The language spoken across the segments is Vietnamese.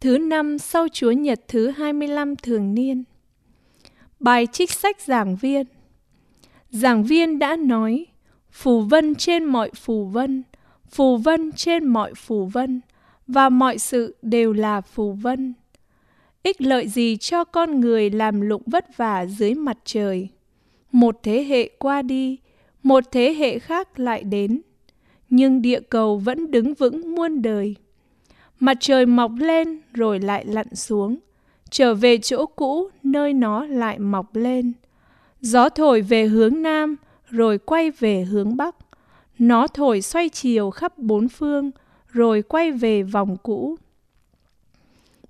thứ năm sau Chúa Nhật thứ 25 thường niên. Bài trích sách giảng viên Giảng viên đã nói, phù vân trên mọi phù vân, phù vân trên mọi phù vân, và mọi sự đều là phù vân. Ích lợi gì cho con người làm lụng vất vả dưới mặt trời? Một thế hệ qua đi, một thế hệ khác lại đến, nhưng địa cầu vẫn đứng vững muôn đời. Mặt trời mọc lên rồi lại lặn xuống, trở về chỗ cũ nơi nó lại mọc lên. Gió thổi về hướng nam rồi quay về hướng bắc. Nó thổi xoay chiều khắp bốn phương rồi quay về vòng cũ.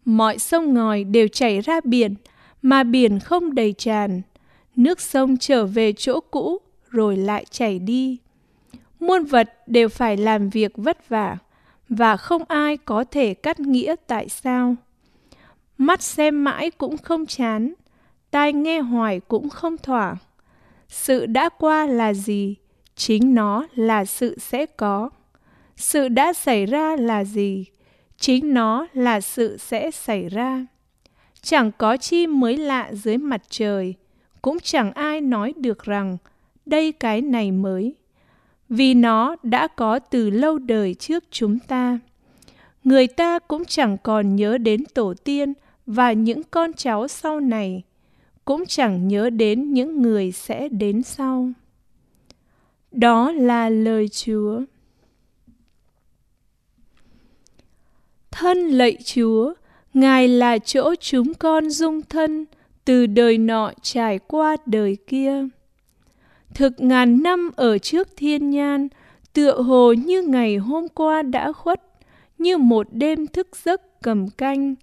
Mọi sông ngòi đều chảy ra biển, mà biển không đầy tràn. Nước sông trở về chỗ cũ rồi lại chảy đi. Muôn vật đều phải làm việc vất vả và không ai có thể cắt nghĩa tại sao. Mắt xem mãi cũng không chán, tai nghe hoài cũng không thỏa. Sự đã qua là gì? Chính nó là sự sẽ có. Sự đã xảy ra là gì? Chính nó là sự sẽ xảy ra. Chẳng có chi mới lạ dưới mặt trời, cũng chẳng ai nói được rằng đây cái này mới vì nó đã có từ lâu đời trước chúng ta. Người ta cũng chẳng còn nhớ đến tổ tiên và những con cháu sau này, cũng chẳng nhớ đến những người sẽ đến sau. Đó là lời Chúa. Thân lạy Chúa, Ngài là chỗ chúng con dung thân từ đời nọ trải qua đời kia thực ngàn năm ở trước thiên nhan, tựa hồ như ngày hôm qua đã khuất, như một đêm thức giấc cầm canh.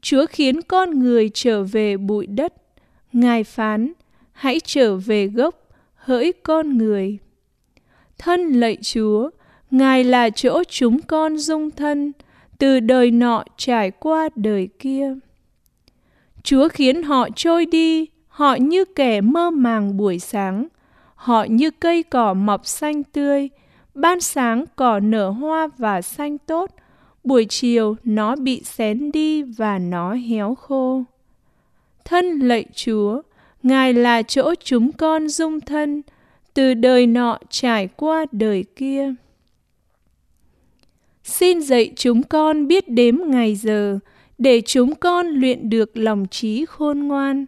Chúa khiến con người trở về bụi đất. Ngài phán, hãy trở về gốc, hỡi con người. Thân lạy Chúa, Ngài là chỗ chúng con dung thân, từ đời nọ trải qua đời kia. Chúa khiến họ trôi đi, họ như kẻ mơ màng buổi sáng, họ như cây cỏ mọc xanh tươi, ban sáng cỏ nở hoa và xanh tốt, buổi chiều nó bị xén đi và nó héo khô. Thân lạy Chúa, Ngài là chỗ chúng con dung thân, từ đời nọ trải qua đời kia. Xin dạy chúng con biết đếm ngày giờ, để chúng con luyện được lòng trí khôn ngoan.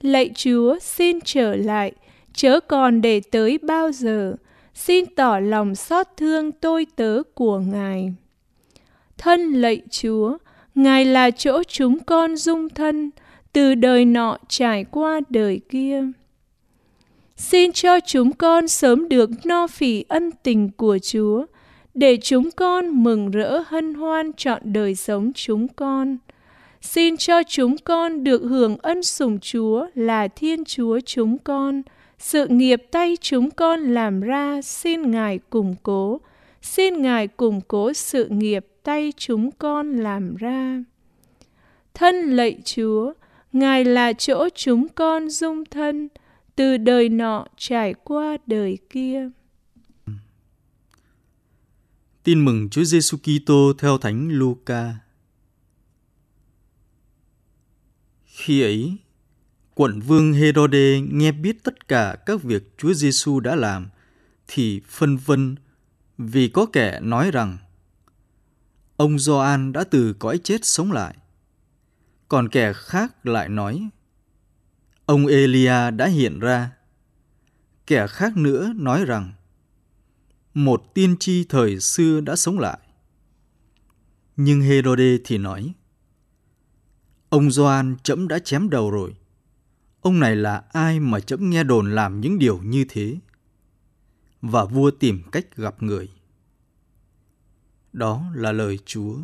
Lạy Chúa, xin trở lại, chớ còn để tới bao giờ, xin tỏ lòng xót thương tôi tớ của Ngài. Thân lạy Chúa, Ngài là chỗ chúng con dung thân, từ đời nọ trải qua đời kia. Xin cho chúng con sớm được no phỉ ân tình của Chúa, để chúng con mừng rỡ hân hoan trọn đời sống chúng con. Xin cho chúng con được hưởng ân sủng Chúa là Thiên Chúa chúng con, sự nghiệp tay chúng con làm ra xin Ngài củng cố, xin Ngài củng cố sự nghiệp tay chúng con làm ra. Thân lạy Chúa, Ngài là chỗ chúng con dung thân, từ đời nọ trải qua đời kia. Tin mừng Chúa Giêsu Kitô theo Thánh Luca. Khi ấy, Quận vương Herode nghe biết tất cả các việc Chúa Giêsu đã làm, thì phân vân vì có kẻ nói rằng, ông Gioan đã từ cõi chết sống lại. Còn kẻ khác lại nói, ông Elia đã hiện ra. Kẻ khác nữa nói rằng, một tiên tri thời xưa đã sống lại. Nhưng Herode thì nói, ông Gioan chấm đã chém đầu rồi Ông này là ai mà chấm nghe đồn làm những điều như thế? Và vua tìm cách gặp người. Đó là lời Chúa.